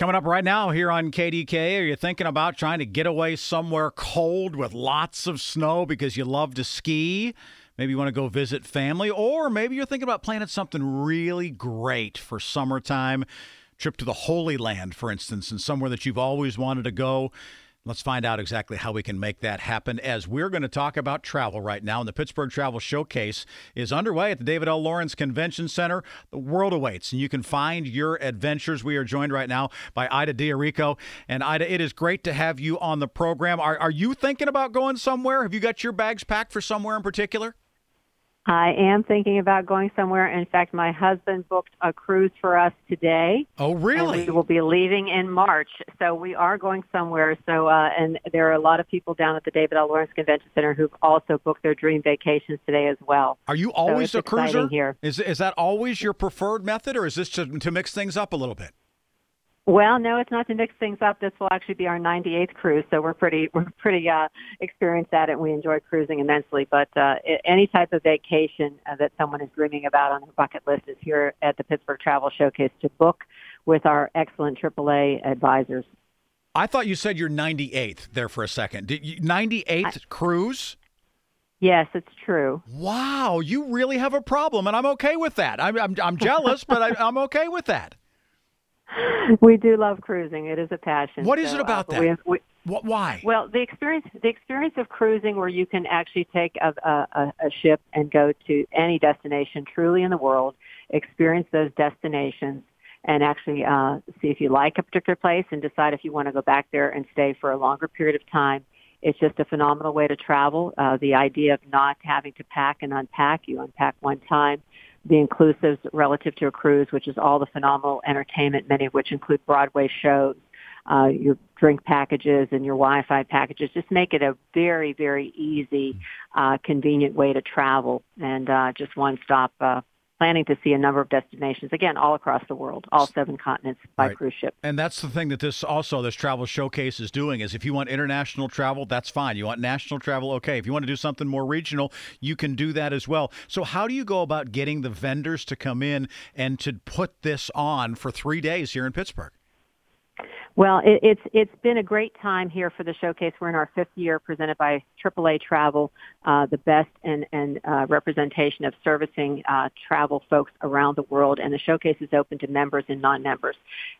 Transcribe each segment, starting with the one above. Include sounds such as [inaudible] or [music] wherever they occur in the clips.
Coming up right now here on KDK, are you thinking about trying to get away somewhere cold with lots of snow because you love to ski? Maybe you want to go visit family, or maybe you're thinking about planning something really great for summertime. Trip to the Holy Land, for instance, and somewhere that you've always wanted to go. Let's find out exactly how we can make that happen as we're going to talk about travel right now. And the Pittsburgh Travel Showcase is underway at the David L. Lawrence Convention Center. The world awaits, and you can find your adventures. We are joined right now by Ida D'Errico. And Ida, it is great to have you on the program. Are, are you thinking about going somewhere? Have you got your bags packed for somewhere in particular? I am thinking about going somewhere. In fact, my husband booked a cruise for us today. Oh, really? we will be leaving in March, so we are going somewhere. So, uh, and there are a lot of people down at the David L. Lawrence Convention Center who've also booked their dream vacations today as well. Are you always so a cruiser? Here. Is is that always your preferred method, or is this to, to mix things up a little bit? Well, no, it's not to mix things up. This will actually be our 98th cruise, so we're pretty [laughs] we're pretty uh, experienced at it. And we enjoy cruising immensely. But uh, any type of vacation uh, that someone is dreaming about on their bucket list is here at the Pittsburgh Travel Showcase to book with our excellent AAA advisors. I thought you said you're 98th there for a second. Did you, 98th I, cruise? Yes, it's true. Wow, you really have a problem, and I'm okay with that. I'm I'm, I'm jealous, but I, I'm okay with that. [laughs] we do love cruising. It is a passion. What is so, it about uh, that? We, we, what, why? Well, the experience the experience of cruising, where you can actually take a, a, a ship and go to any destination truly in the world, experience those destinations, and actually uh, see if you like a particular place and decide if you want to go back there and stay for a longer period of time. It's just a phenomenal way to travel. Uh, the idea of not having to pack and unpack, you unpack one time the inclusives relative to a cruise, which is all the phenomenal entertainment, many of which include Broadway shows, uh, your drink packages and your Wi-Fi packages. Just make it a very, very easy, uh, convenient way to travel and uh, just one stop uh, planning to see a number of destinations again all across the world all seven continents by right. cruise ship. And that's the thing that this also this travel showcase is doing is if you want international travel that's fine. You want national travel okay. If you want to do something more regional you can do that as well. So how do you go about getting the vendors to come in and to put this on for three days here in pittsburgh well, it, it's it's been a great time here for the showcase. We're in our fifth year, presented by AAA Travel, uh, the best and and uh, representation of servicing uh, travel folks around the world. And the showcase is open to members and non-members.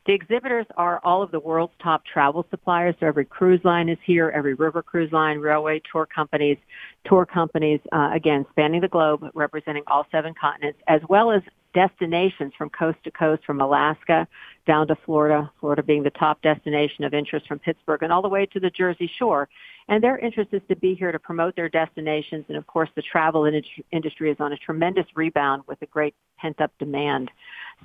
The exhibitors are all of the world's top travel suppliers. So every cruise line is here, every river cruise line, railway tour companies, tour companies, uh, again spanning the globe, representing all seven continents, as well as destinations from coast to coast, from Alaska down to Florida, Florida being the top destination of interest from Pittsburgh, and all the way to the Jersey Shore. And their interest is to be here to promote their destinations. And of course, the travel industry is on a tremendous rebound with a great pent-up demand.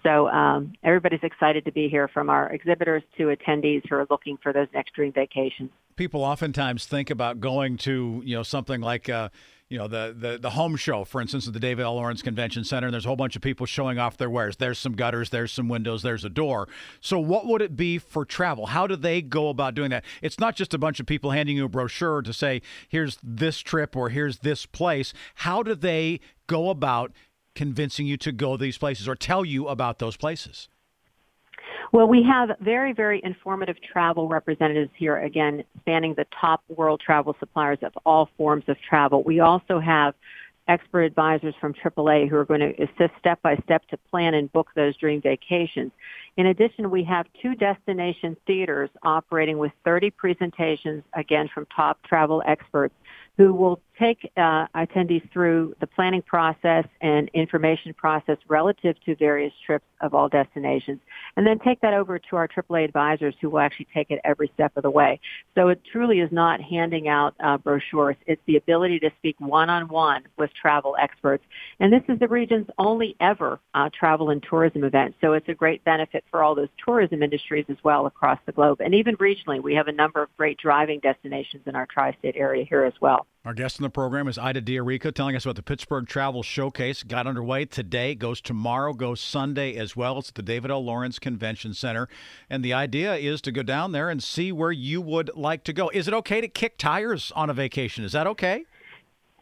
So um, everybody's excited to be here, from our exhibitors to attendees who are looking for those next dream vacations. People oftentimes think about going to you know something like. Uh, you know the, the the home show, for instance, at the David L. Lawrence Convention Center, and there's a whole bunch of people showing off their wares. There's some gutters, there's some windows, there's a door. So, what would it be for travel? How do they go about doing that? It's not just a bunch of people handing you a brochure to say, "Here's this trip" or "Here's this place." How do they go about convincing you to go these places or tell you about those places? Well, we have very, very informative travel representatives here, again, spanning the top world travel suppliers of all forms of travel. We also have expert advisors from AAA who are going to assist step by step to plan and book those dream vacations. In addition, we have two destination theaters operating with 30 presentations, again, from top travel experts who will take uh, attendees through the planning process and information process relative to various trips of all destinations, and then take that over to our AAA advisors who will actually take it every step of the way. So it truly is not handing out uh, brochures. It's the ability to speak one-on-one with travel experts. And this is the region's only ever uh, travel and tourism event. So it's a great benefit for all those tourism industries as well across the globe. And even regionally, we have a number of great driving destinations in our tri-state area here as well. Our guest in the program is Ida D'Errico telling us about the Pittsburgh Travel Showcase. Got underway today, goes tomorrow, goes Sunday as well. It's at the David L. Lawrence Convention Center. And the idea is to go down there and see where you would like to go. Is it okay to kick tires on a vacation? Is that okay?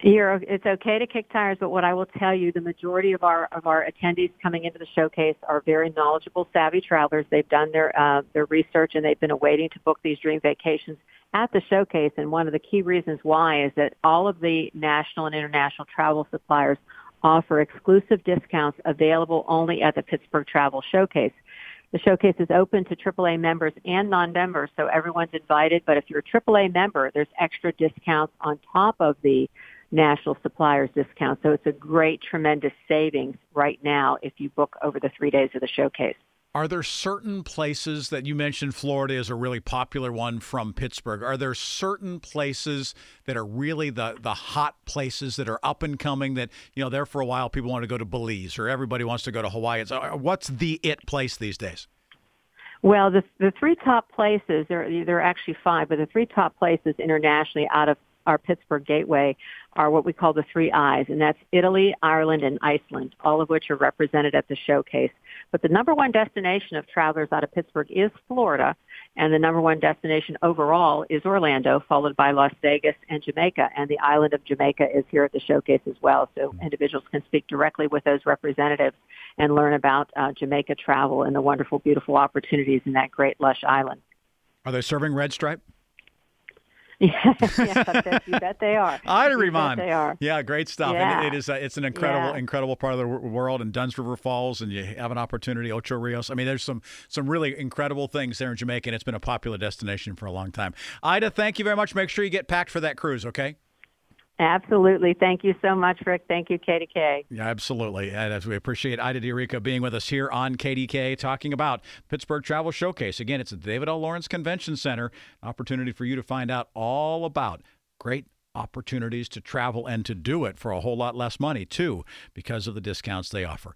You're, it's okay to kick tires, but what I will tell you, the majority of our of our attendees coming into the showcase are very knowledgeable, savvy travelers. They've done their uh, their research and they've been awaiting to book these dream vacations at the showcase. And one of the key reasons why is that all of the national and international travel suppliers offer exclusive discounts available only at the Pittsburgh Travel Showcase. The showcase is open to AAA members and non-members, so everyone's invited. But if you're a AAA member, there's extra discounts on top of the national suppliers discount. So it's a great, tremendous savings right now if you book over the three days of the showcase. Are there certain places that you mentioned Florida is a really popular one from Pittsburgh? Are there certain places that are really the the hot places that are up and coming that, you know, there for a while people want to go to Belize or everybody wants to go to Hawaii? So uh, what's the it place these days? Well, the the three top places there there are actually five, but the three top places internationally out of our Pittsburgh Gateway are what we call the three I's, and that's Italy, Ireland, and Iceland, all of which are represented at the showcase. But the number one destination of travelers out of Pittsburgh is Florida, and the number one destination overall is Orlando, followed by Las Vegas and Jamaica. And the island of Jamaica is here at the showcase as well, so individuals can speak directly with those representatives and learn about uh, Jamaica travel and the wonderful, beautiful opportunities in that great lush island. Are they serving Red Stripe? Yeah, I you bet they are. [laughs] Ida. They are. Yeah, great stuff. Yeah. And it is. Uh, it's an incredible, Yeah. incredible part of the world. And Dunn's River Falls, and you have an opportunity. Ocho Rios. I mean, there's some some really incredible things there in Jamaica, and it's been a popular destination for a long time. Ida, thank you very much. Make sure you get packed for that cruise. Okay. Absolutely. Thank you so much, Rick. Thank you, KDK. Yeah, absolutely. And as we appreciate Ida D'Errico being with us here on KDK, talking about Pittsburgh Travel Showcase. Again, it's at the David L. Lawrence Convention Center. An opportunity for you to find out all about great opportunities to travel and to do it for a whole lot less money, too, because of the discounts they offer.